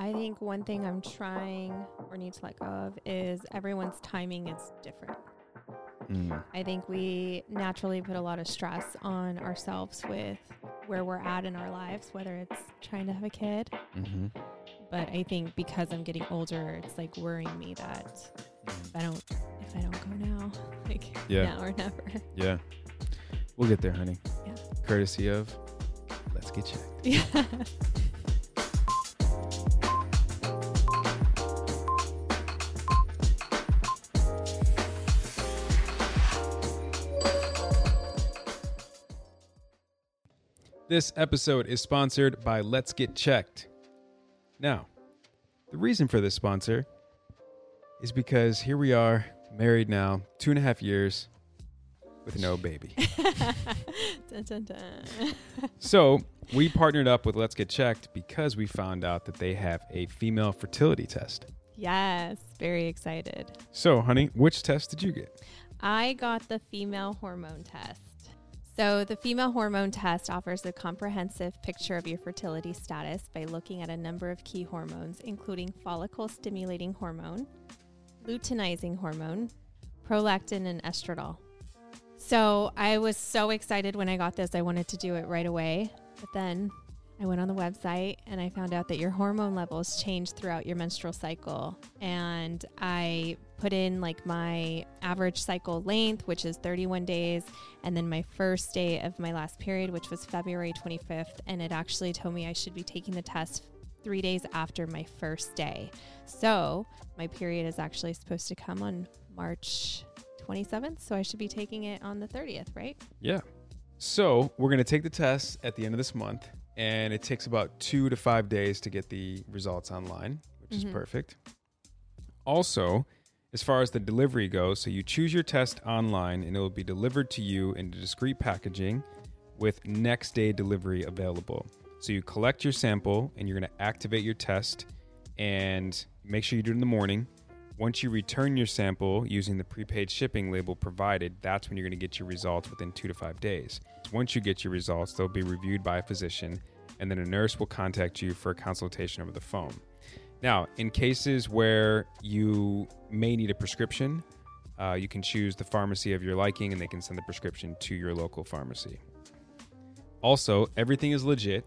I think one thing I'm trying or need to let go of is everyone's timing is different. Mm. I think we naturally put a lot of stress on ourselves with where we're at in our lives, whether it's trying to have a kid. hmm But I think because I'm getting older, it's like worrying me that if I don't if I don't go now, like Yeah. now or never. Yeah. We'll get there, honey. Yeah. Courtesy of Let's Get Checked. Yeah. This episode is sponsored by Let's Get Checked. Now, the reason for this sponsor is because here we are, married now, two and a half years, with no baby. dun, dun, dun. So we partnered up with Let's Get Checked because we found out that they have a female fertility test. yes, very excited. So, honey, which test did you get? I got the female hormone test. So, the female hormone test offers a comprehensive picture of your fertility status by looking at a number of key hormones, including follicle stimulating hormone, luteinizing hormone, prolactin, and estradiol. So, I was so excited when I got this. I wanted to do it right away. But then I went on the website and I found out that your hormone levels change throughout your menstrual cycle. And I put in like my average cycle length, which is 31 days, and then my first day of my last period, which was February 25th. And it actually told me I should be taking the test three days after my first day. So my period is actually supposed to come on March 27th. So I should be taking it on the 30th, right? Yeah. So we're going to take the test at the end of this month, and it takes about two to five days to get the results online, which is Mhm. perfect. Also, as far as the delivery goes, so you choose your test online, and it will be delivered to you in discreet packaging with next day delivery available. So you collect your sample, and you're going to activate your test, and make sure you do it in the morning. Once you return your sample using the prepaid shipping label provided, that's when you're going to get your results within two to five days. Once you get your results, they'll be reviewed by a physician, and then a nurse will contact you for a consultation over the phone. Now, in cases where you may need a prescription, uh, you can choose the pharmacy of your liking, and they can send the prescription to your local pharmacy. Also, everything is legit.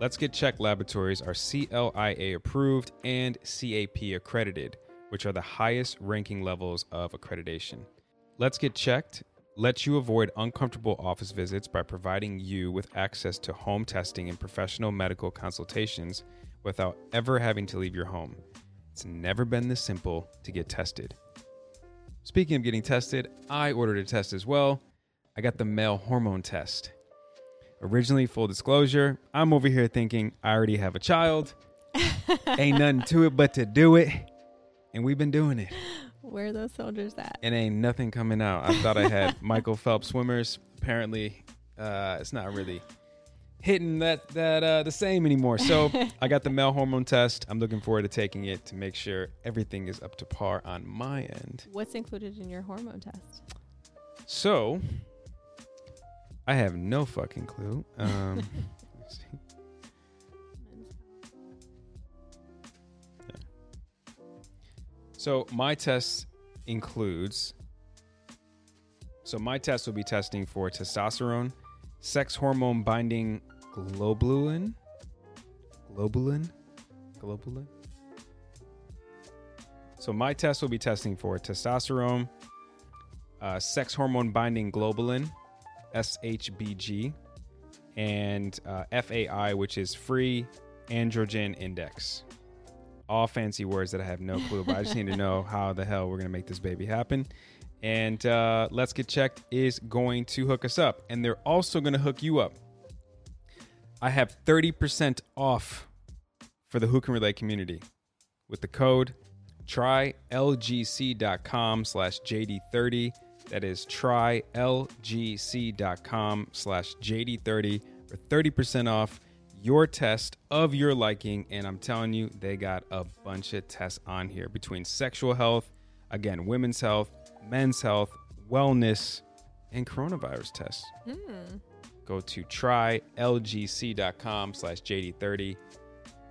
Let's Get Checked laboratories are CLIA approved and CAP accredited, which are the highest ranking levels of accreditation. Let's Get Checked lets you avoid uncomfortable office visits by providing you with access to home testing and professional medical consultations without ever having to leave your home. It's never been this simple to get tested. Speaking of getting tested, I ordered a test as well. I got the male hormone test. Originally, full disclosure, I'm over here thinking I already have a child. ain't nothing to it but to do it. And we've been doing it. Where are those soldiers at? And ain't nothing coming out. I thought I had Michael Phelps swimmers. Apparently, uh, it's not really hitting that that uh, the same anymore. So I got the male hormone test. I'm looking forward to taking it to make sure everything is up to par on my end. What's included in your hormone test? So I have no fucking clue. Um, So my test includes. So my test will be testing for testosterone, sex hormone binding globulin, globulin, globulin. So my test will be testing for testosterone, uh, sex hormone binding globulin, SHBG, and uh, FAI, which is free androgen index. All fancy words that I have no clue, but I just need to know how the hell we're gonna make this baby happen. And uh, Let's Get Checked is going to hook us up, and they're also gonna hook you up. I have 30% off for the Who Can Relate community with the code trylgc.com slash jd30 that is trylgc.com slash jd30 for 30% off your test of your liking and i'm telling you they got a bunch of tests on here between sexual health again women's health men's health wellness and coronavirus tests hmm. go to trylgc.com slash jd30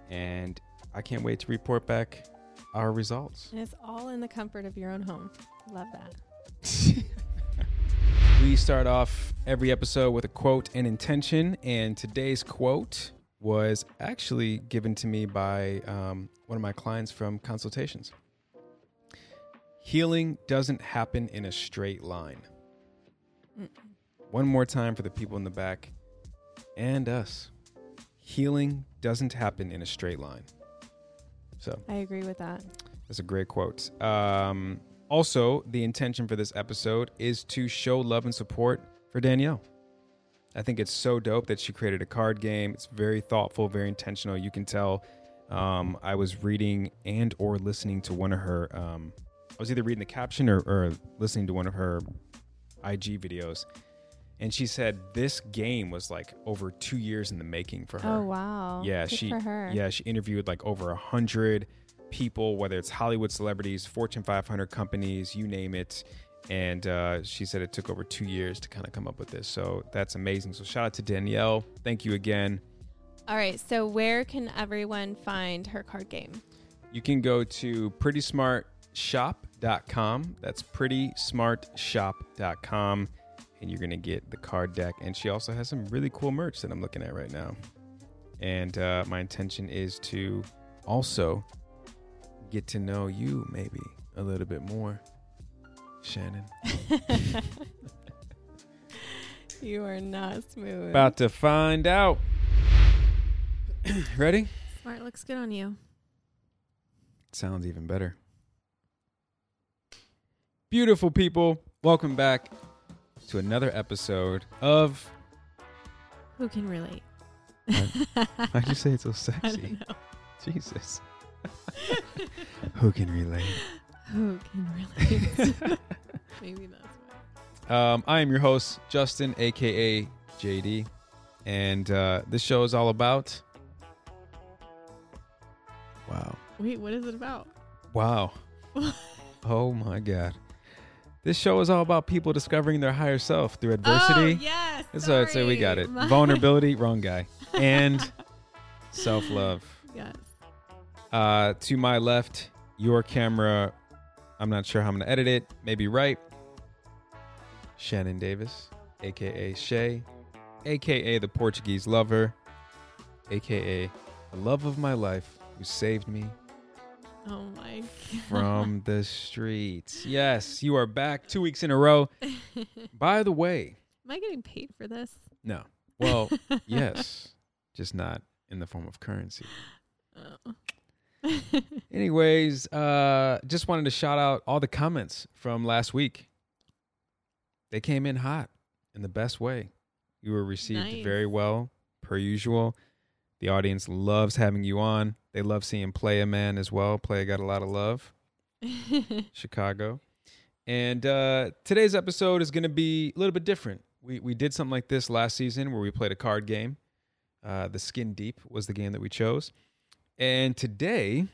and i can't wait to report back our results And it's all in the comfort of your own home. Love that. we start off every episode with a quote and intention and today's quote was actually given to me by um, one of my clients from consultations healing doesn't happen in a straight line one more time for the people in the back and us healing doesn't happen in a straight line so I agree with that. that's a great quote. Um, also, the intention for this episode is to show love and support for Danielle. I think it's so dope that she created a card game. It's very thoughtful, very intentional. You can tell. Um, I was reading and or listening to one of her. Um, I was either reading the caption or, or listening to one of her IG videos, and she said this game was like over two years in the making for her. Oh wow. Yeah, Good she for her. yeah she interviewed like over a hundred people, whether it's Hollywood celebrities, Fortune 500 companies, you name it. And uh, she said it took over two years to kind of come up with this. So that's amazing. So shout out to Danielle. Thank you again. All right. So where can everyone find her card game? You can go to prettysmartshop.com. That's prettysmartshop.com. And you're going to get the card deck. And she also has some really cool merch that I'm looking at right now. And uh, my intention is to also get to know you maybe a little bit more, Shannon. You are not smooth. About to find out. Ready? Smart looks good on you. Sounds even better. Beautiful people, welcome back to another episode of. Who can relate? Why'd you say it so I sexy? don't know. Jesus. Who can relate? Who can relate? Maybe that's why. Um, I am your host, Justin, aka JD, and uh, this show is all about. Wow. Wait, what is it about? Wow. oh my God. This show is all about people discovering their higher self through adversity. Oh, yes. That's what I'd say. We got it. My- Vulnerability, wrong guy. And self love. Yes. Uh, to my left, your camera. I'm not sure how I'm going to edit it. Maybe right. Shannon Davis, aka Shay, aka the Portuguese lover, aka the love of my life who saved me Oh my from the streets. Yes, you are back two weeks in a row. By the way, Am I getting paid for this? no. Well, yes, just not in the form of currency. Oh. Anyways, uh, just wanted to shout out all the comments from last week. They came in hot in the best way. You were received Nice. very well, per usual. The audience loves having you on. They love seeing Playa Man as well. Playa got a lot of love. Chicago. And uh, today's episode is going to be a little bit different. We we did something like this last season where we played a card game. Uh, the Skin Deep was the game that we chose. And today,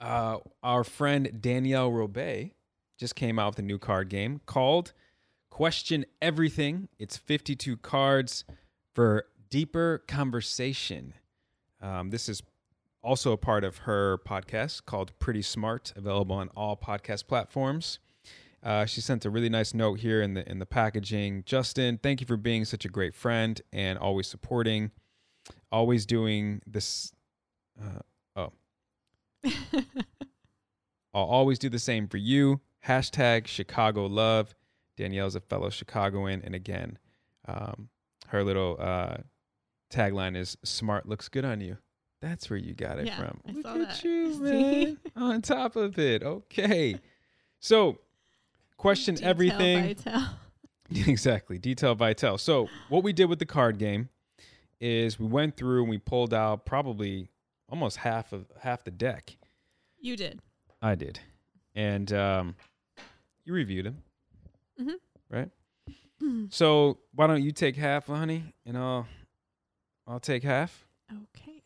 uh, our friend Danielle Robay just came out with a new card game called Question Everything. It's 52 cards for deeper conversation. Um, this is also a part of her podcast called Pretty Smart, available on all podcast platforms. Uh, she sent a really nice note here in the in the packaging. Justin, thank you for being such a great friend and always supporting, always doing this. Uh, oh, I'll always do the same for you. Hashtag Chicago love. Danielle's a fellow Chicagoan, and again, um, her little uh, tagline is "Smart looks good on you." That's where you got it Yeah, from. I Look saw at that. you, man. On top of it. Okay. So, question Detail everything. exactly. Detail Vitel. So, what we did with the card game is we went through and we pulled out probably almost half of half the deck. You did. I did, and um, you reviewed them, Mhm. right? So why don't you take half, honey, and I'll I'll take half, Okay.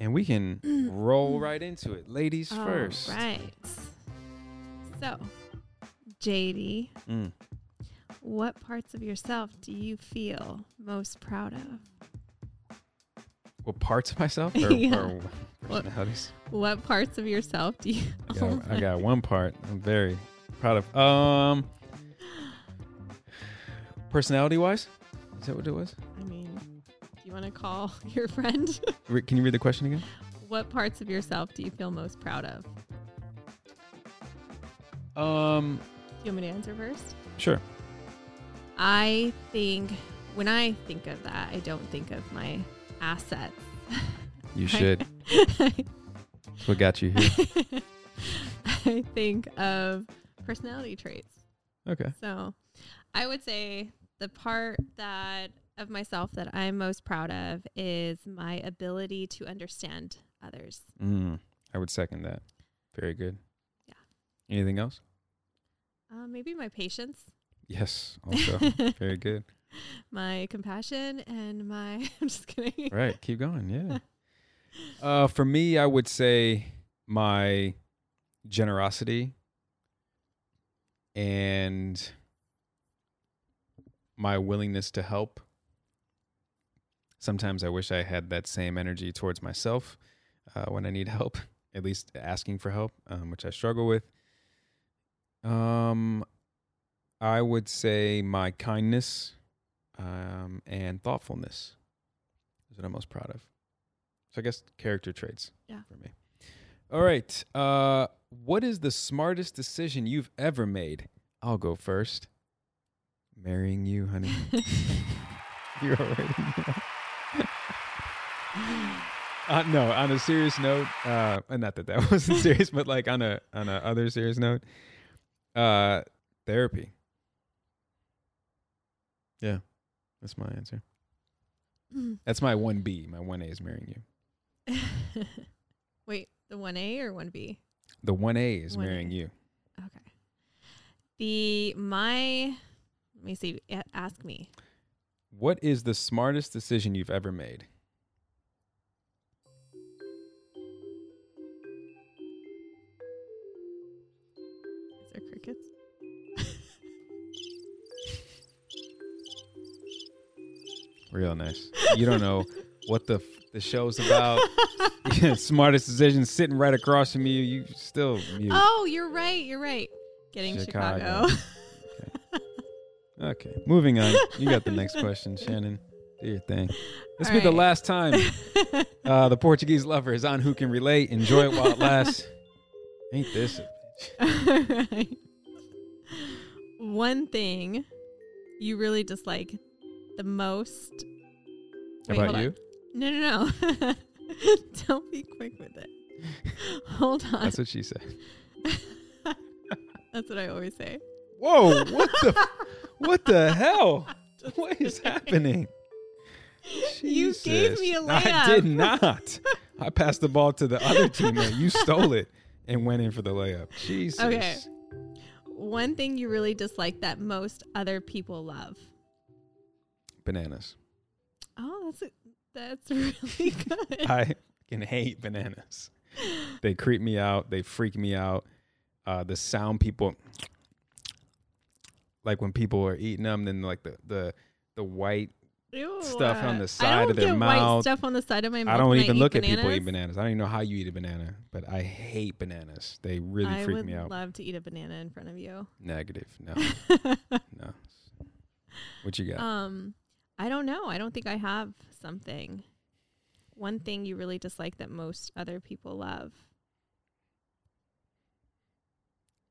and we can roll right into it. Ladies All first. right. So, JD, Mm. What parts of yourself do you feel most proud of? What parts of myself or, Yeah. or What- personalities? What parts of yourself do you? I got, I got one part I'm very proud of. Um, personality wise, is that what it was? I mean, do you want to call your friend? Can you read the question again? what parts of yourself do you feel most proud of? Um, Do you want me to answer first? sure. I think when I think of that, I don't think of my assets. You should. That's what got you here. I think of personality traits. Okay. So I would say the part that of myself that I'm most proud of is my ability to understand others. Mm, I would second that. Very good. Yeah. Anything else? Uh, maybe my patience, Yes. Also very good. my compassion, and my. I'm just kidding. Right. Keep going. Yeah. Uh, for me, I would say my generosity and my willingness to help. Sometimes I wish I had that same energy towards myself uh, when I need help, at least asking for help, um, which I struggle with. Um, I would say my kindness um, and thoughtfulness is what I'm most proud of. So I guess character traits Yeah. for me. All right. Uh, what is the smartest decision you've ever made? I'll go first. Marrying you, honey. You're already know. uh, no, on a serious note, uh, and not that that wasn't serious, but like on a on a other serious note, uh, therapy. Yeah, that's my answer. Mm. That's my one B. My one A is marrying you. Wait, the one A or one B? The one A is 1A. marrying you. Okay. The my. Let me see. Ask me. What is the smartest decision you've ever made? Real nice. You don't know what the the show's about. smartest decision sitting right across from you. You still mute. Oh, you're right. You're right. Getting Chicago. Chicago. Okay, moving on. You got the next question, Shannon. Do your thing. This will be the last time uh, the Portuguese lover is on Who Can Relate. Enjoy it while it lasts. Ain't this a. One thing you really dislike the most. Wait, about hold on. you? No, no, no. Don't be quick with it. Hold on. That's what she said. That's what I always say. Whoa! What the? what the hell? What is happening? You gave me a layup. I did not. I passed the ball to the other teammate. You stole it and went in for the layup. Jesus. Okay. One thing you really dislike that most other people love. Bananas. Oh, that's a, that's really good. I can hate bananas. They creep me out. They freak me out. Uh, the sound people like when people are eating them, then like the the the white. Ew, Stuff on the I side of their get White mouth. stuff on the side of my mouth. I don't even eat look at people eat bananas. I don't even know how you eat a banana, but I hate bananas. They really I freak me out. i love to eat a banana in front of you. Negative. No, no. What you got? um, I don't know. I don't think I have something. One thing you really dislike that most other people love.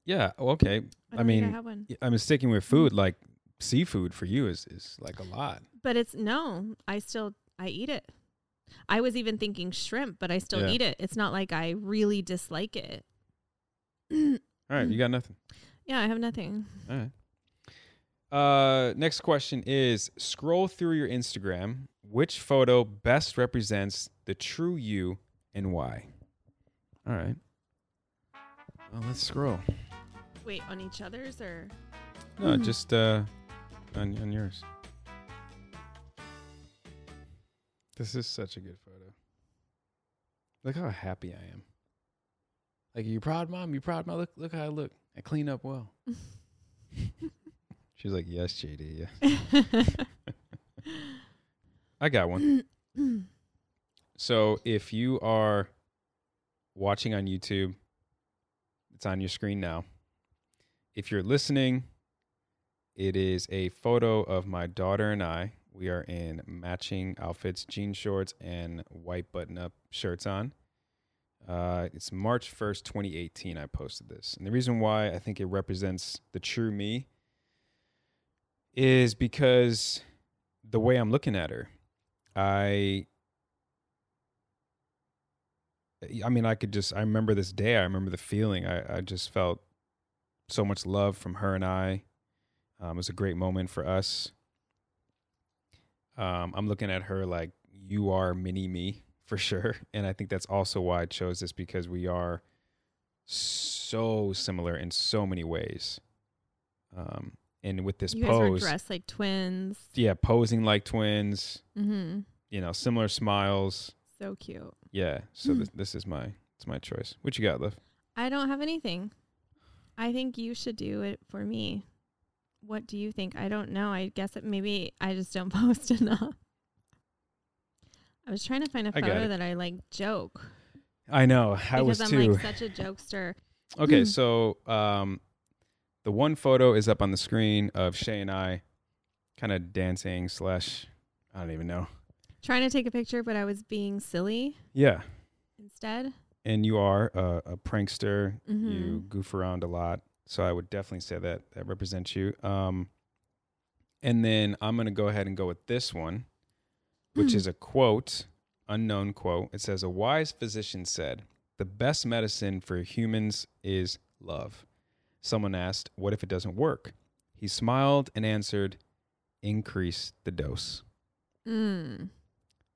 yeah. well, Okay. I, I think I mean, have one. I'm sticking with food. Mm. Like seafood for you is is like a lot. But it's no. I still I eat it. I was even thinking shrimp, but I still Yeah. eat it. It's not like I really dislike it. All right, you got nothing. yeah, I have nothing. All right. Uh, next question is: Scroll through your Instagram. which photo best represents the true you and why? All right. Well, let's scroll. Wait, on each other's or? No, Hmm. just uh, on on yours. This is such a good photo. Look how happy I am. Like, you proud, mom? You proud, mom? Look, look how I look. I clean up well. She's like, yes, JD. Yeah, I got one. So if you are watching on YouTube, it's on your screen now. If you're listening, it is a photo of my daughter and I. We are in matching outfits, jean shorts and white button up shirts on. Uh, it's March 1st, 2018. I posted this. And the reason why I think it represents the true me is because the way I'm looking at her. I I mean, I could just I remember this day. I remember the feeling. I, I just felt so much love from her and I. Um, it was a great moment for us. Um, I'm looking at her like you are mini me for sure, and I think that's also why I chose this because we are so similar in so many ways. Um, and with this you guys were pose, dressed like twins. yeah, posing like twins. Mm-hmm. You know, similar smiles. So cute. Yeah. So Hmm. this this is my it's my choice. What you got, Liv? I don't have anything. I think you should do it for me. What do you think? I don't know. I guess it, maybe I just don't post enough. I was trying to find a I got photo it. that I like joke I know. I because was I'm too. like such a jokester. okay, Hmm. so um, the one photo is up on the screen of Shay and I, kind of dancing slash. I don't even know. trying to take a picture, but I was being silly Yeah, instead. and you are a, a prankster. You Mhm. goof around a lot, so I would definitely say that that represents you. Um, and then I'm gonna go ahead and go with this one, which is a quote, unknown quote. It says, "A wise physician said, the best medicine for humans is love." Someone asked, "What if it doesn't work?" He smiled and answered, "Increase the dose." Mm.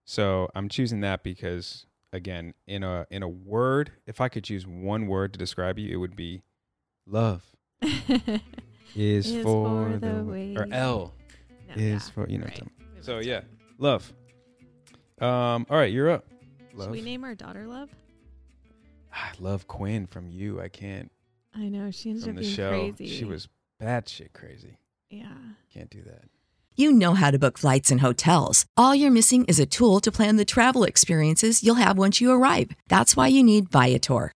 So I'm choosing that because again, in a in a word, if I could choose one word to describe you, it would be love is, Is for, for the, way. or. L No, is yeah, for you know. right. what I'm- It So yeah, love. Um, all right, you're up. Should we name our daughter Love? I love Quinn from you. I can't I know she ended from up the being show. crazy. She was batshit crazy. yeah. Can't do that. You know how to book flights and hotels. All you're missing is a tool to plan the travel experiences you'll have once you arrive. That's why you need Viator.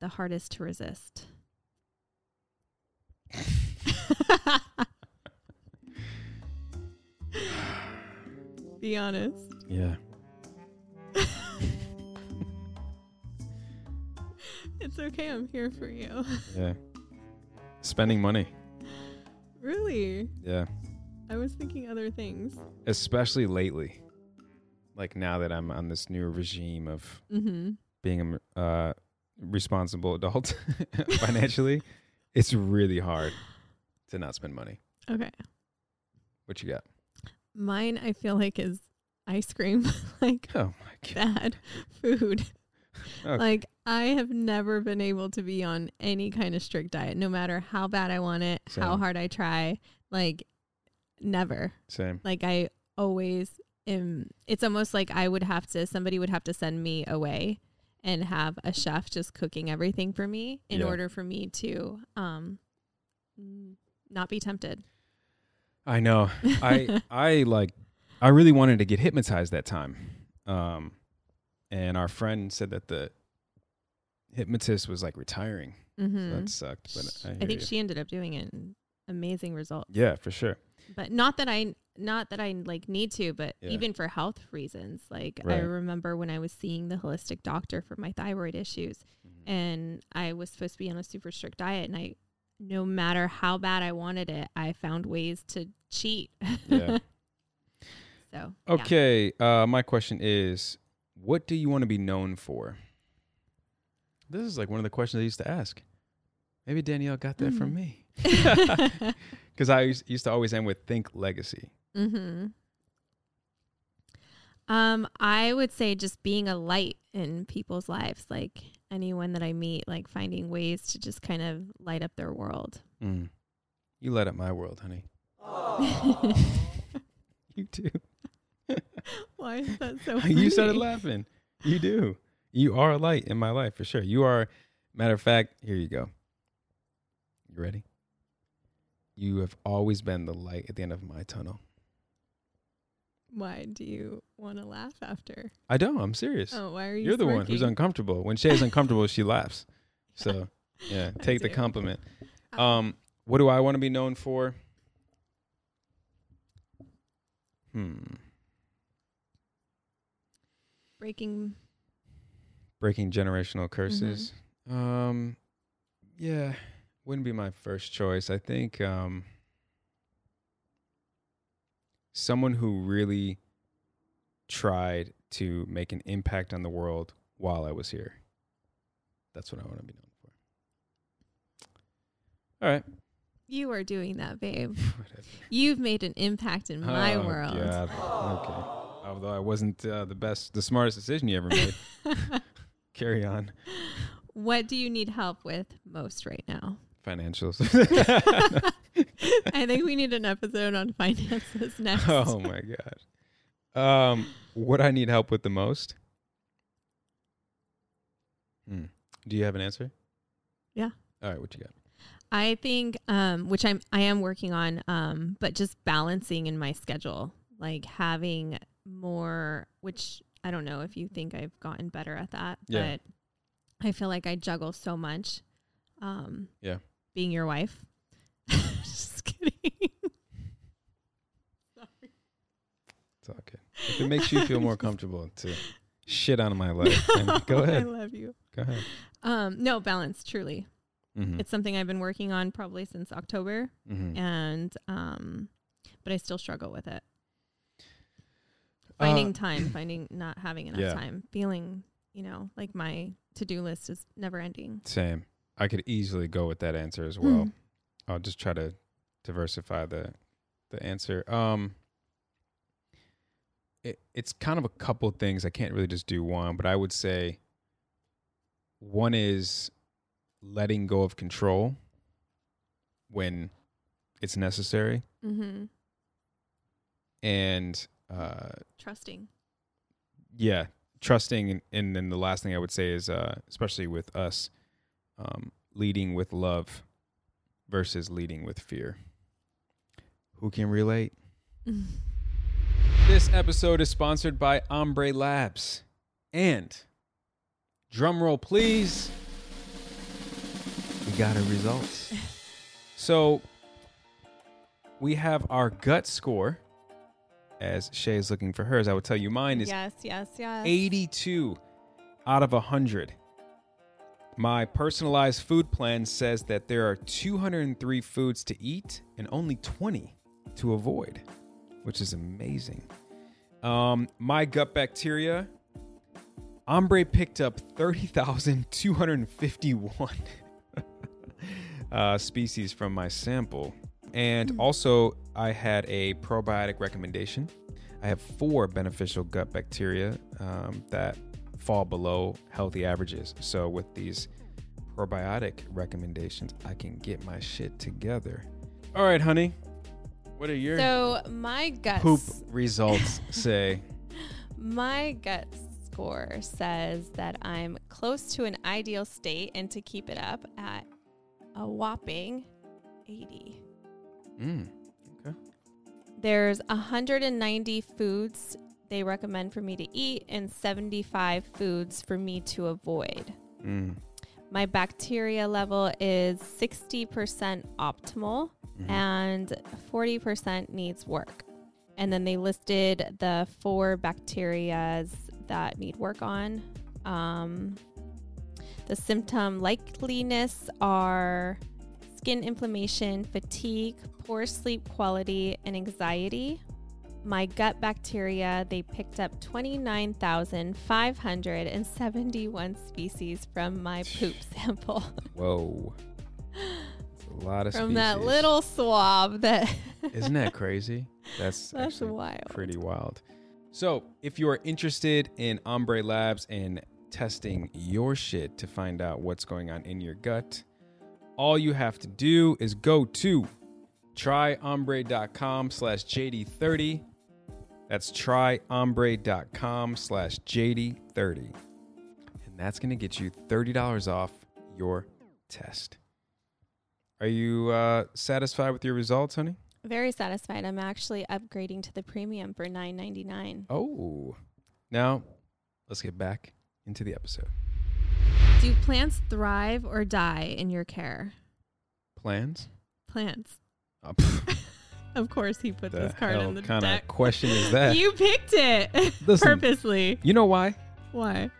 the hardest to resist? Be honest. Yeah. It's okay. I'm here for you. Yeah. Spending money. really? Yeah. I was thinking other things. Especially lately. Like now that I'm on this new regime of Mm-hmm. being a uh, responsible adult financially, it's really hard to not spend money. Okay. What you got? Mine, I feel like, is ice cream. like Oh my god. bad food. Okay. Like I have never been able to be on any kind of strict diet, no matter how bad I want it, how hard I try. Like never. Same. Like I always am. It's almost like I would have to. Somebody would have to send me away and have a chef just cooking everything for me in Yeah. order for me to um not be tempted. I know. I I like I really wanted to get hypnotized that time. Um and our friend said that the hypnotist was like retiring. Mm-hmm. that sucked. But I, I think you. she ended up doing it. and Amazing result. Yeah, for sure. but not that I not that I like need to, but Yeah. even for health reasons. Like I remember when I was seeing the holistic doctor for my thyroid issues Mm-hmm. and I was supposed to be on a super strict diet and I no matter how bad I wanted it, I found ways to cheat. Yeah. so yeah. Okay, uh, my question is, what do you want to be known for? This is like one of the questions I used to ask. Maybe Danielle got that from me. Because I used to always end with think legacy. Mm-hmm. Um, I would say just being a light in people's lives, like anyone that I meet, like finding ways to just kind of light up their world. Mm. You light up my world, honey. You too. Why is that so? you started laughing. You do. You are a light in my life for sure. You are. Matter of fact, here you go. You ready? You have always been the light at the end of my tunnel. Why do you want to laugh after? I don't. I'm serious. Oh, why are you? You're the one who's uncomfortable. When Shay's uncomfortable, she laughs. So, yeah, take the compliment. Um, Um, what do I want to be known for? Hmm. breaking. Breaking generational curses. Mm-hmm. Um, yeah, wouldn't be my first choice. I think um, someone who really tried to make an impact on the world while I was here. That's what I want to be known for. All right. You are doing that, babe. You've made an impact in my Oh, world. Okay. Although I wasn't uh, the best, the smartest decision you ever made. Carry on. what do you need help with most right now? Financials. I think we need an episode on finances next. oh my god. Um, what I need help with the most? Hmm. Do you have an answer? Yeah. All right. What you got? I think, um, which I'm, I am working on, um, but just balancing in my schedule, like having more, which I don't know if you think I've gotten better at that, Yeah. but I feel like I juggle so much. Um, Yeah. being your wife. just kidding. Sorry. Good. If it makes you feel more comfortable to shit on my life, go I love you. Go ahead. Um, no balance, truly. Mm-hmm. It's something I've been working on probably since October, Mm-hmm. and um, but I still struggle with it. Uh, Finding time, finding not having enough Yeah. time, feeling you know like my to do list is never ending. Same. I could easily go with that answer as well. Mm. I'll just try to diversify the the answer. Um it, it's kind of a couple things. I can't really just do one, but I would say one is letting go of control when it's necessary Mm-hmm. and uh Trusting. yeah trusting and, and then the last thing i would say is uh especially with us um leading with love versus leading with fear who can relate this episode is sponsored by ombre labs and drum roll please we got our results so we have our gut score as Shay is looking for hers. I would tell you mine is yes, yes, yes. 82 out of 100. My personalized food plan says that there are 203 foods to eat and only 20 to avoid, which is amazing. Um, my gut bacteria, Ombre picked up 30,251 uh, species from my sample. And also, I had a probiotic recommendation. I have four beneficial gut bacteria um, that fall below healthy averages. So, with these probiotic recommendations, I can get my shit together. All right, honey. What are your So my gut poop results say? My gut score says that I'm close to an ideal state and to keep it up at a whopping 80. Mm, okay. There's 190 foods they recommend for me to eat and 75 foods for me to avoid. Mm, My bacteria level is 60% optimal Mhm. and 40% needs work. And then they listed the four bacterias that need work on. Um, the symptom likeliness are skin inflammation, fatigue, poor sleep quality, and anxiety. My gut bacteria, they picked up 29,571 species from my poop sample. Whoa. That's a lot of from that little swab that Isn't that crazy? That's That's wild. pretty wild. So, if you are interested in Ombre Labs and testing your shit to find out what's going on in your gut, all you have to do is go to tryombre.com slash JD30. That's tryombre.com slash JD30. And that's going to get you $30 off your test. Are you uh, satisfied with your results, honey? very satisfied. I'm actually upgrading to the premium for 9.99. Oh. Now, let's get back into the episode. Do plants thrive or die in your care? Plans? Plants. Oh, pff, Of course, he put the this card in the kind deck. of question is that? You picked it Listen. purposely. you know why? Why?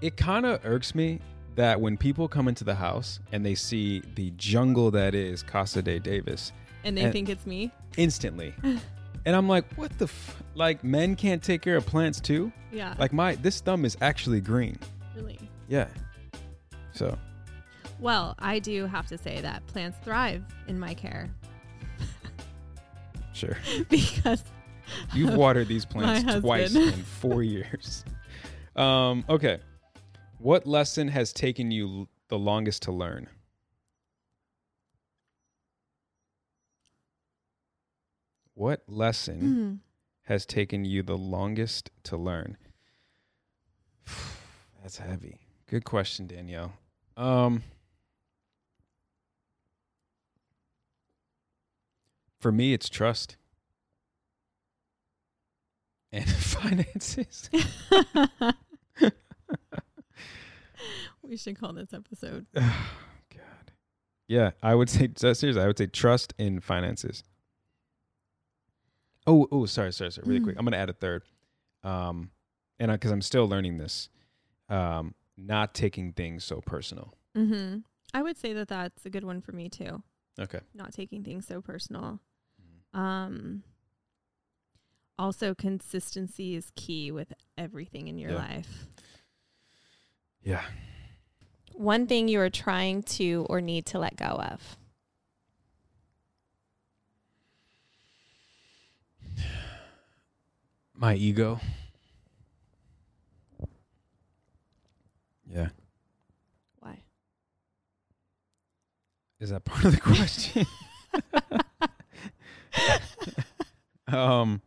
It kind of irks me that when people come into the house and they see the jungle that is Casa de Davis And they And- think it's me? instantly. and I'm like, what the f? Like, men can't take care of plants too? Yeah. Like, my, this thumb is actually green. really. Yeah. So, Well, I do have to say that plants thrive in my care sure. because You've watered these plants twice in four years. Um, okay. What lesson has taken you l- the longest to learn? What lesson has taken you the longest to learn? That's heavy. Good question, Danielle. Um, for me, it's trust and finances. we should call this episode. Oh, God. Yeah, I would say seriously. I would say trust in finances. Oh, oh, sorry, sorry, sorry. Really Mm. quick, I'm gonna add a third. Um, and because I'm still learning this, um, not taking things so personal. Mm-hmm. I would say that that's a good one for me too. Okay. Not taking things so personal. Um. Also, consistency is key with everything in your Yeah. life. Yeah. One thing you are trying to or need to let go of. My ego. Yeah. Why? Is that part of the question? um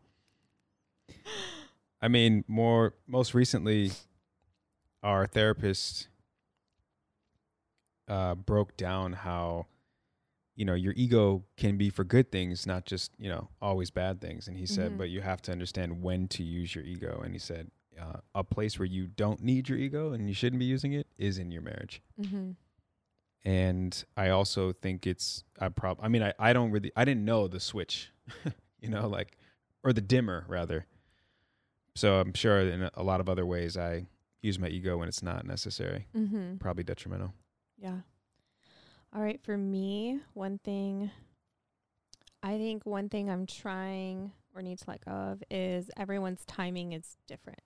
I mean, more most recently our therapist uh broke down how you know, your ego can be for good things, not just, you know, always bad things. And he said, Mhm. but you have to understand when to use your ego. And he said, uh, a place where you don't need your ego and you shouldn't be using it is in your marriage Mm-hmm. and I also think it's I prob I mean I, I don't really I didn't know the switch, you know, like or the dimmer rather. So I'm sure in a- lot of other ways I use my ego when it's not necessary, Mm-hmm. probably detrimental. Yeah. All right. For me, one thing, I think one thing I'm trying or need to let go of is everyone's timing is different.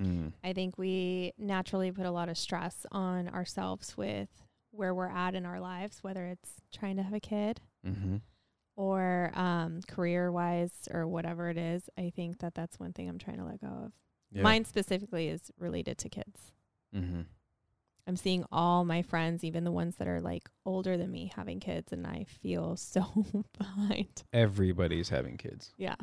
Mm. I think we naturally put a lot of stress on ourselves with where we're at in our lives, whether it's trying to have a kid Mm-hmm. Or um, career wise or whatever it is. I think that that's one thing I'm trying to let go of. Yeah. Mine specifically is related to kids. Mm-hmm. I'm seeing all my friends, even the ones that are like older than me, having kids, and I feel so behind. Everybody's having kids. Yeah.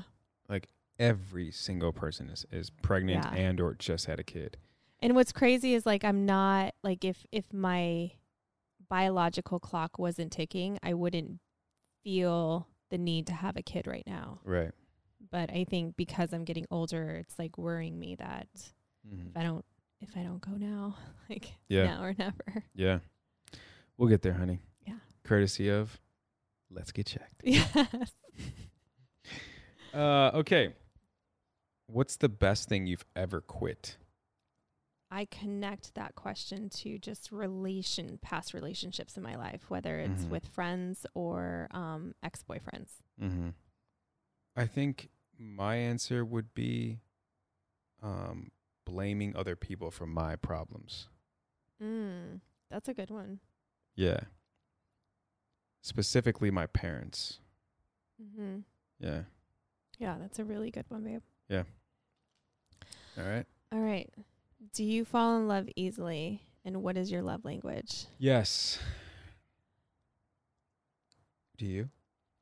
Like every single person is, is pregnant Yeah. and or just had a kid. And what's crazy is like I'm not like if if my biological clock wasn't ticking, I wouldn't feel the need to have a kid right now. Right. But I think because I'm getting older, it's like worrying me that Mm-hmm. if I don't if I don't go now, like Yeah. now or never. Yeah. We'll get there, honey. Yeah. Courtesy of Let's Get Checked. Yes. Uh, okay. What's the best thing you've ever quit? I connect that question to just relation past relationships in my life, whether it's Mhm. with friends or um, ex boyfriends. Mm-hmm. I think my answer would be um, blaming other people for my problems. Mm, that's a good one. Yeah. Specifically, my parents. Mm-hmm. Yeah. Yeah, that's a really good one, babe. Yeah. All right. All right. Do you fall in love easily? And what is your love language? Yes. Do you?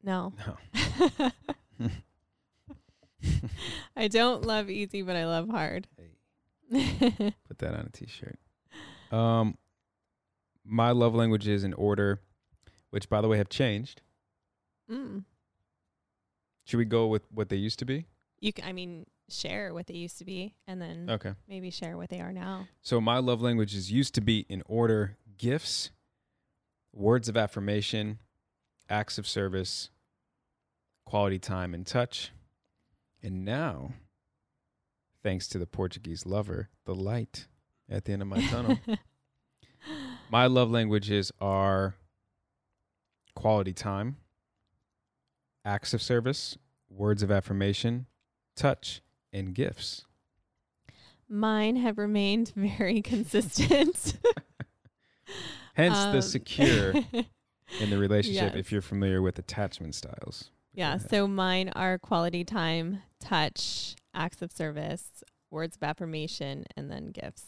No. No. I don't love easy, but I love hard. Hey. Put that on a t-shirt. Um, my love languages in order, which by the way have changed. mm. Should we go with what they used to be? You can, I mean, share what they used to be and then Okay. maybe share what they are now. So my love languages used to be in order: gifts, words of affirmation, acts of service, quality time and touch. And now, thanks to the Portuguese lover, the light at the end of my tunnel. My love languages are quality time, acts of service, words of affirmation, touch, and gifts. Mine have remained very consistent. Hence Um, the secure in the relationship Yes. if you're familiar with attachment styles. yeah. So mine are quality time, touch, acts of service, words of affirmation, and then gifts.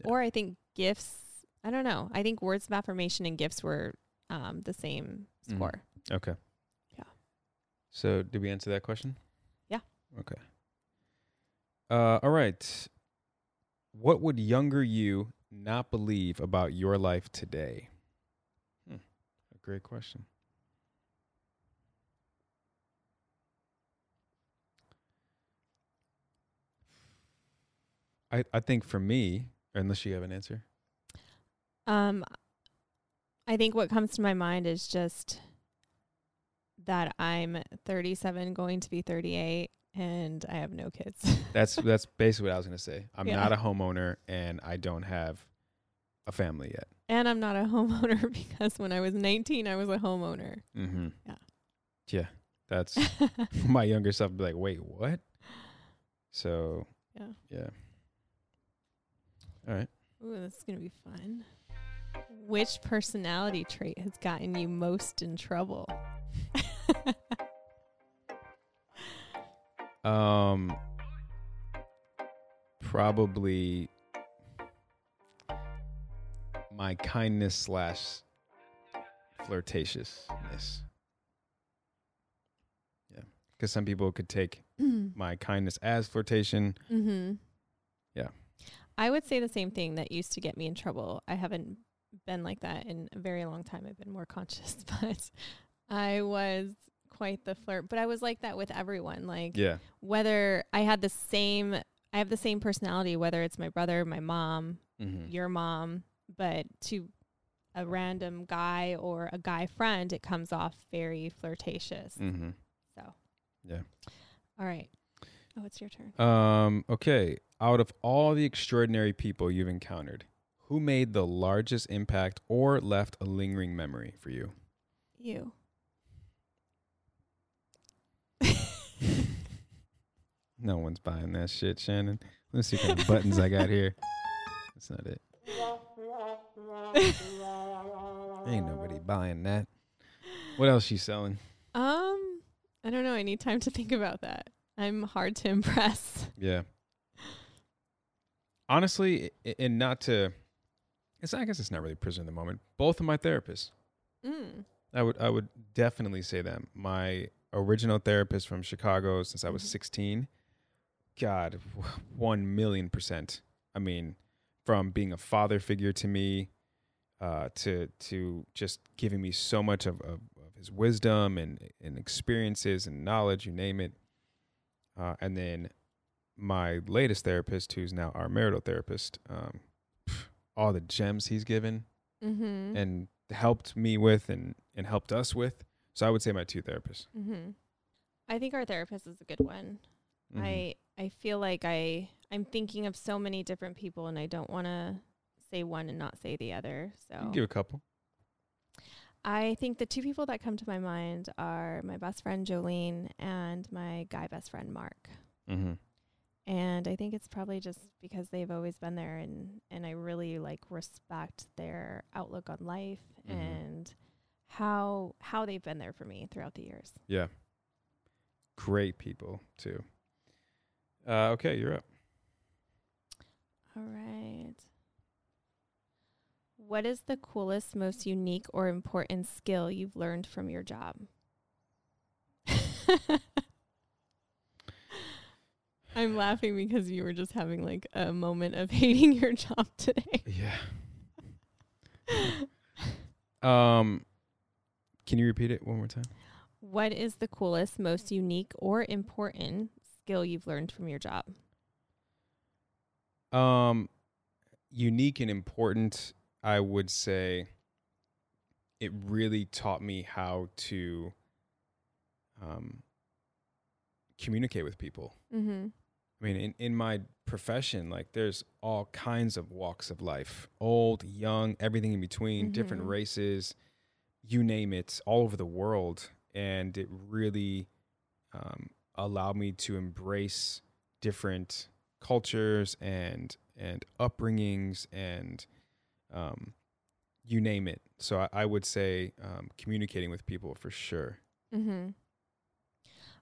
Yeah. Or I think gifts, I don't know. I think words of affirmation and gifts were um, the same Mhm. score. Okay. Yeah. So did we answer that question? Okay. Uh, all right. What would younger you not believe about your life today? Hmm. A great question. I I think for me, unless you have an answer. Um, I think what comes to my mind is just that I'm 37, going to be 38, and I have no kids. That's that's basically what I was gonna say. I'm Yeah. not a homeowner and I don't have a family yet. and I'm not a homeowner because when I was 19, I was a homeowner. Mm-hmm. Yeah. Yeah. That's my younger self would be like, wait, what? So yeah. yeah. All right. Ooh, this is gonna be fun. Which personality trait has gotten you most in trouble? Um probably my kindness slash flirtatiousness. Yeah. Because some people could take my kindness as flirtation. Mm-hmm. Yeah. I would say the same thing that used to get me in trouble. I haven't been like that in a very long time. I've been more conscious, but I was quite the flirt. But I was like that with everyone. Like Yeah. whether I had the same, I have the same personality, whether it's my brother, my mom, Mm-hmm. your mom, but to a random guy or a guy friend, it comes off very flirtatious. Mm-hmm. So, Yeah. all right. Oh, it's your turn. Um, okay. Out of all the extraordinary people you've encountered, who made the largest impact or left a lingering memory for you? You. No one's buying that shit, Shannon. Let's see what kind of buttons I got here. That's not it. Ain't nobody buying that. What else you selling? Um, I don't know. I need time to think about that. I'm hard to impress. Yeah. Honestly, i- and not to, it's I guess it's not really prison in the moment. Both of my therapists. Mm. I would I would definitely say them. My original therapist from Chicago since I was Mhm. 16. God, 1 million percent. I mean, from being a father figure to me uh, to to just giving me so much of, of, of his wisdom and, and experiences and knowledge, you name it. Uh, and then my latest therapist, who's now our marital therapist, um, all the gems he's given Mm-hmm. and helped me with and, and helped us with. So I would say my two therapists. mm-hmm. I think our therapist is a good one. Mhm. I I feel like I I'm thinking of so many different people, and I don't want to say one and not say the other. You can So give a couple. I think the two people that come to my mind are my best friend Jolene and my guy best friend Mark. Mm-hmm. And I think it's probably just because they've always been there and and I really like respect their outlook on life Mhm. and how how they've been there for me throughout the years. Yeah. Great people too. Uh, okay, you're up. All right. What is the coolest, most unique or important skill you've learned from your job? I'm laughing because you were just having like a moment of hating your job today. Yeah. Um, can you repeat it one more time? What is the coolest, most unique or important skill you've learned from your job? Um, unique and important, I would say. It really taught me how to um, communicate with people. Mm-hmm. I mean, in, in my profession, like there's all kinds of walks of life old, young, everything in between, different Mhm. races, you name it, all over the world. And it really um, allowed me to embrace different cultures and and upbringings and um, you name it. So I, I would say um, communicating with people for sure. Mm-hmm.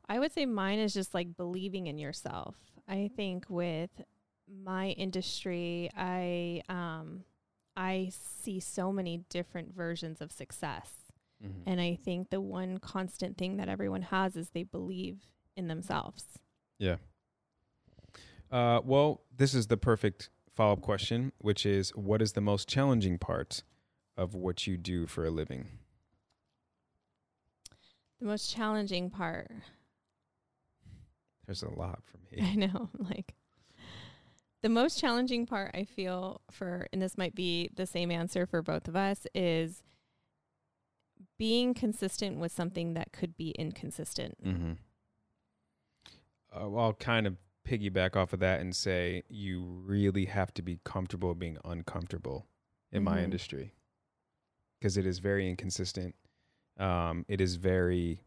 I would say mine is just like believing in yourself. I think with my industry, I um I see so many different versions of success. And I think the one constant thing that everyone has is they believe in themselves. Yeah. Uh, well, this is the perfect follow up question, which is what is the most challenging part of what you do for a living? The most challenging part, There's a lot for me. I know, like the most challenging part I feel for, and this might be the same answer for both of us, is being consistent with something that could be inconsistent. Mm-hmm. I'll kind of piggyback off of that and say you really have to be comfortable being uncomfortable in my Mhm. industry because it is very inconsistent. Um, it is very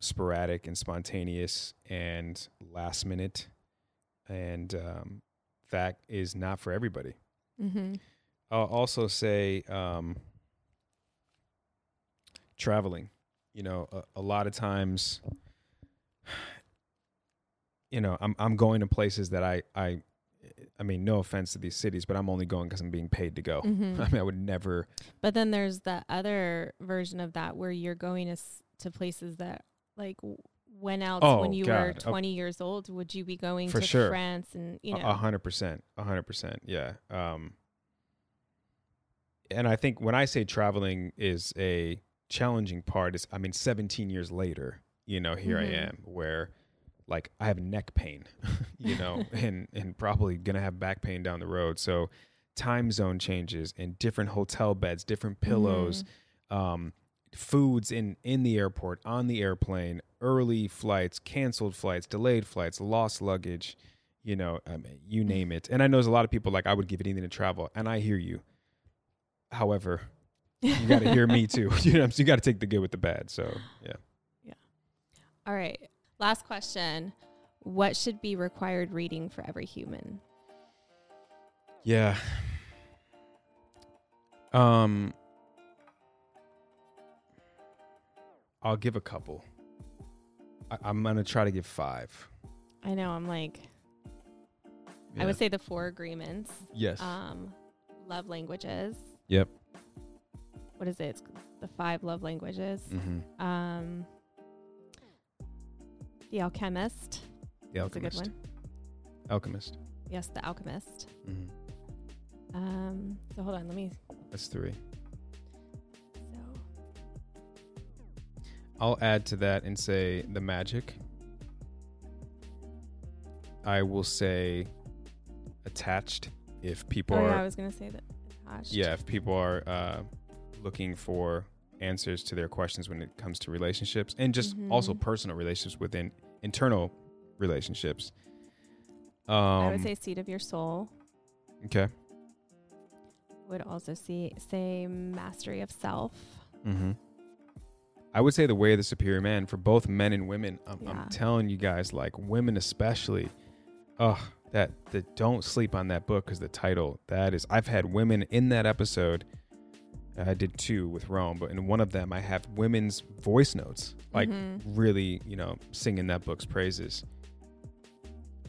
sporadic and spontaneous and last minute, and um, that is not for everybody. Mm-hmm. I'll also say um, traveling. You know, a, a lot of times, you know, I'm I'm going to places that I I, I mean, no offense to these cities, but I'm only going because I'm being paid to go. Mhm. I mean, I would never. But then there's the other version of that where you're going to, s- to places that, like, w- when else, Oh, when you were God. Oh. 20 years old, would you be going For to sure. France and, you know? a hundred percent, a hundred percent, yeah. Um, and I think when I say traveling is a challenging part, is I mean, 17 years later, you know, here Mhm. I am, where like I have neck pain, you know, and and probably gonna have back pain down the road. So time zone changes and different hotel beds, different pillows, um, foods in in the airport, on the airplane, early flights, canceled flights, delayed flights, lost luggage, you know, I mean, you name it. And I know there's a lot of people like I would give anything to travel, and I hear you. However, you got to hear me too. you know, so you got to take the good with the bad. So yeah. yeah. All right. Last question. What should be required reading for every human? Yeah. Um I'll give a couple. I, I'm gonna try to give five. I know. I'm like, I would say the four agreements. yes. Um, love languages. yep. What is it? It's the five love languages. Mm-hmm. Um, the Alchemist. The That's a good one. Alchemist. Yes, The Alchemist. Mm-hmm. Um, so hold on, let me. That's three. So I'll add to that and say the magic. I will say attached. If people oh are yeah, I was gonna say that. Attached. yeah, if people are uh, looking for answers to their questions when it comes to relationships and just also Mhm. personal relationships within internal relationships. Um, I would say seat of your soul. okay. Would also see say mastery of self. Mm-hmm. I would say the way of the superior man for both men and women. I'm, Yeah. I'm telling you guys, like women especially. Oh, that that don't sleep on that book because the title that is. I've had women in that episode. I did two with Rome, but in one of them, I have women's voice notes, like Mhm. really, you know, singing that book's praises.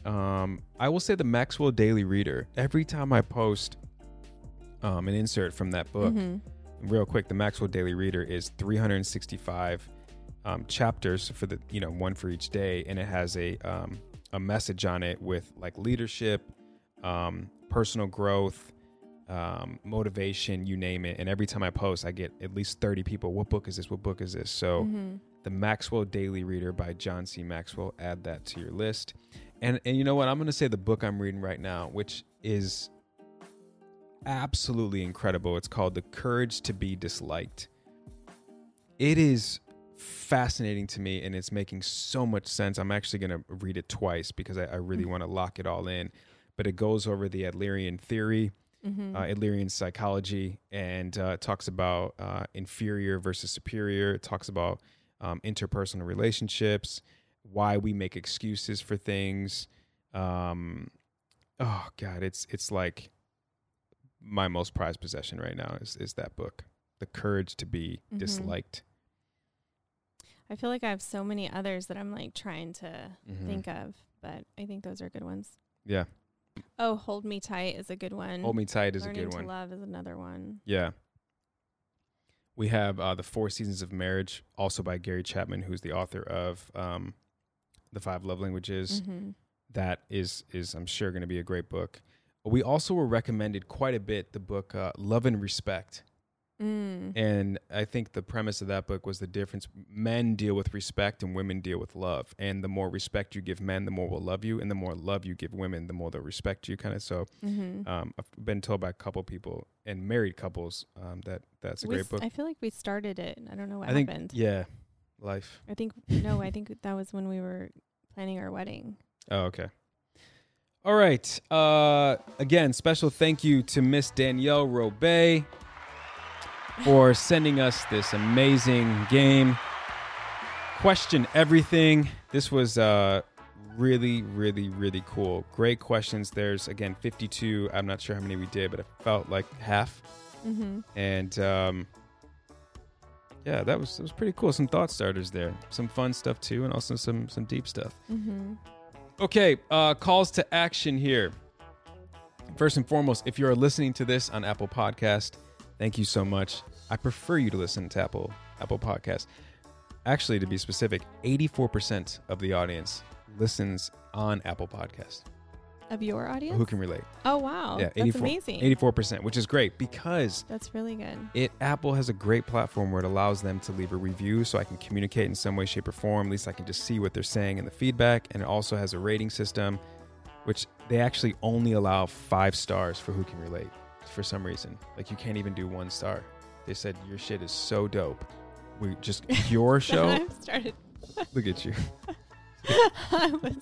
Um, I will say the Maxwell Daily Reader. Every time I post um, an insert from that book, Mhm. real quick, the Maxwell Daily Reader is 365 um, chapters for the you know one for each day, and it has a um, a message on it with like leadership, um, personal growth, um, motivation, you name it. And every time I post, I get at least 30 people. What book is this? What book is this? So Mhm. the Maxwell Daily Reader by John C. Maxwell. Add that to your list. And and you know what? I'm going to say the book I'm reading right now, which is absolutely incredible. It's called The Courage to Be Disliked. It is fascinating to me and it's making so much sense. I'm actually going to read it twice because I, I really Mhm. want to lock it all in. But it goes over the Adlerian theory Mhm. uh, Adlerian psychology and uh, talks about uh, inferior versus superior. It talks about um, interpersonal relationships, why we make excuses for things. Um, oh God, it's it's like my most prized possession right now is is that book, The Courage to Be Mhm. Disliked. I feel like I have so many others that I'm like trying to Mhm. think of, but I think those are good ones. Yeah, Oh, Hold Me Tight is a good one. Hold Me Tight is Learning a good to one. Love is another one. Yeah. We have uh, The Four Seasons of Marriage, also by Gary Chapman, who's the author of um, The Five Love Languages. Mhm. That is, is I'm sure, going to be a great book. We also were recommended quite a bit the book uh, Love and Respect. Mm. And I think the premise of that book was the difference men deal with respect and women deal with love. And the more respect you give men, the more will love you. And the more love you give women, the more they'll respect you, kind of. So Mhm. um, I've been told by a couple people and married couples um, that that's a We great book. I feel like we started it. I don't know what I think, happened. yeah, life. I think no, I think that was when we were planning our wedding. Oh, okay. All right. Uh, again, special thank you to Miss Danielle Robay for sending us this amazing game. Question everything. This was uh, really, really, really cool. Great questions. There's again 52. I'm not sure how many we did, but it felt like half. Mm-hmm. And um, yeah, that was that was pretty cool. Some thought starters there. Some fun stuff too, and also some some deep stuff. Mm-hmm. Okay, uh, calls to action here. First and foremost, if you're listening to this on Apple Podcast, thank you so much. I prefer you to listen to Apple Apple Podcast. Actually, to be specific, 84% of the audience listens on Apple Podcast. Of your audience? Who can relate? oh wow, yeah, that's amazing. 84%, which is great because That's really good. it Apple has a great platform where it allows them to leave a review so I can communicate in some way, shape, or form. At least I can just see what they're saying in the feedback. And it also has a rating system, which they actually only allow five stars for who can relate for some reason. Like you can't even do one star. They said your shit is so dope. We just your show. Started. Look at you. I was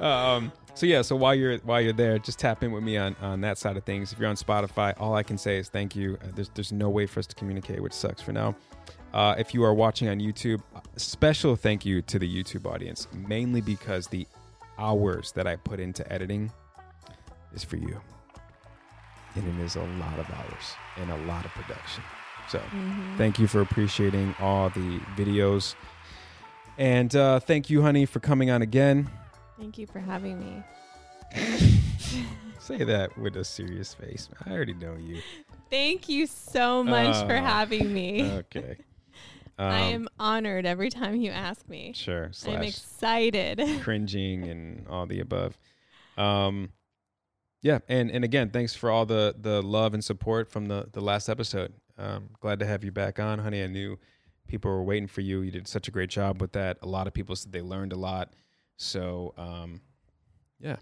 um, so yeah, so while you're while you're there, just tap in with me on on that side of things. If you're on Spotify, all I can say is thank you. Uh, there's there's no way for us to communicate, which sucks for now. Uh, if you are watching on YouTube, special thank you to the YouTube audience, mainly because the hours that I put into editing is for you, and it is a lot of hours and a lot of production. So Mhm. thank you for appreciating all the videos, and uh, thank you, honey, for coming on again. Thank you for having me. Say that with a serious face. I already know you. Thank you so much for Oh, having me. Okay. Um, I am honored every time you ask me. sure I'm excited. cringing and all the above. Um, yeah, and and again, thanks for all the the love and support from the the last episode. Um, glad to have you back on, honey. I knew people were waiting for you. You did such a great job with that. A lot of people said they learned a lot. So um, Yeah.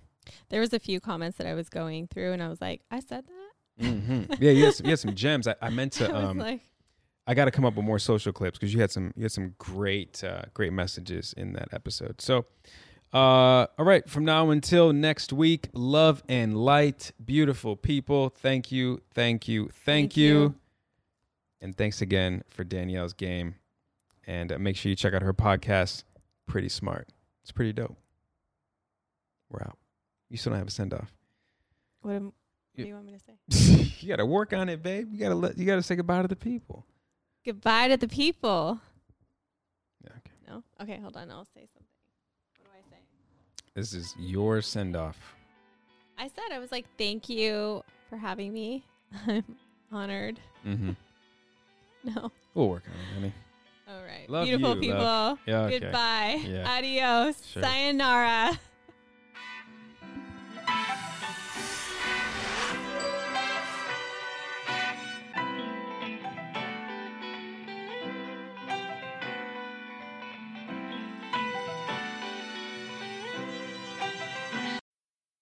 There was a few comments that I was going through, and I was like, I said that. hmm Yeah, you had some, you had some gems. I, I meant to. I Um, like, I got to come up with more social clips because you had some you had some great uh, great messages in that episode. So, uh, all right, from now until next week, love and light, beautiful people. Thank you, thank you, thank, Thank you. you. and thanks again for Danielle's game. And uh, make sure you check out her podcast. Pretty smart. It's pretty dope. We're out. You still don't have a send off. what, am, what do you want me to say? you got to work on it, babe. You got to let you got to say goodbye to the people. Goodbye to the people. Yeah, okay. No? Okay, hold on. I'll say something. What do I say? This is your send off. I said, I was like, thank you for having me. I'm honored. Mm-hmm. No. We'll work on it, honey. All right. Love Beautiful you, people. Yeah, okay. Goodbye. Yeah. Adios. Sure. Sayonara.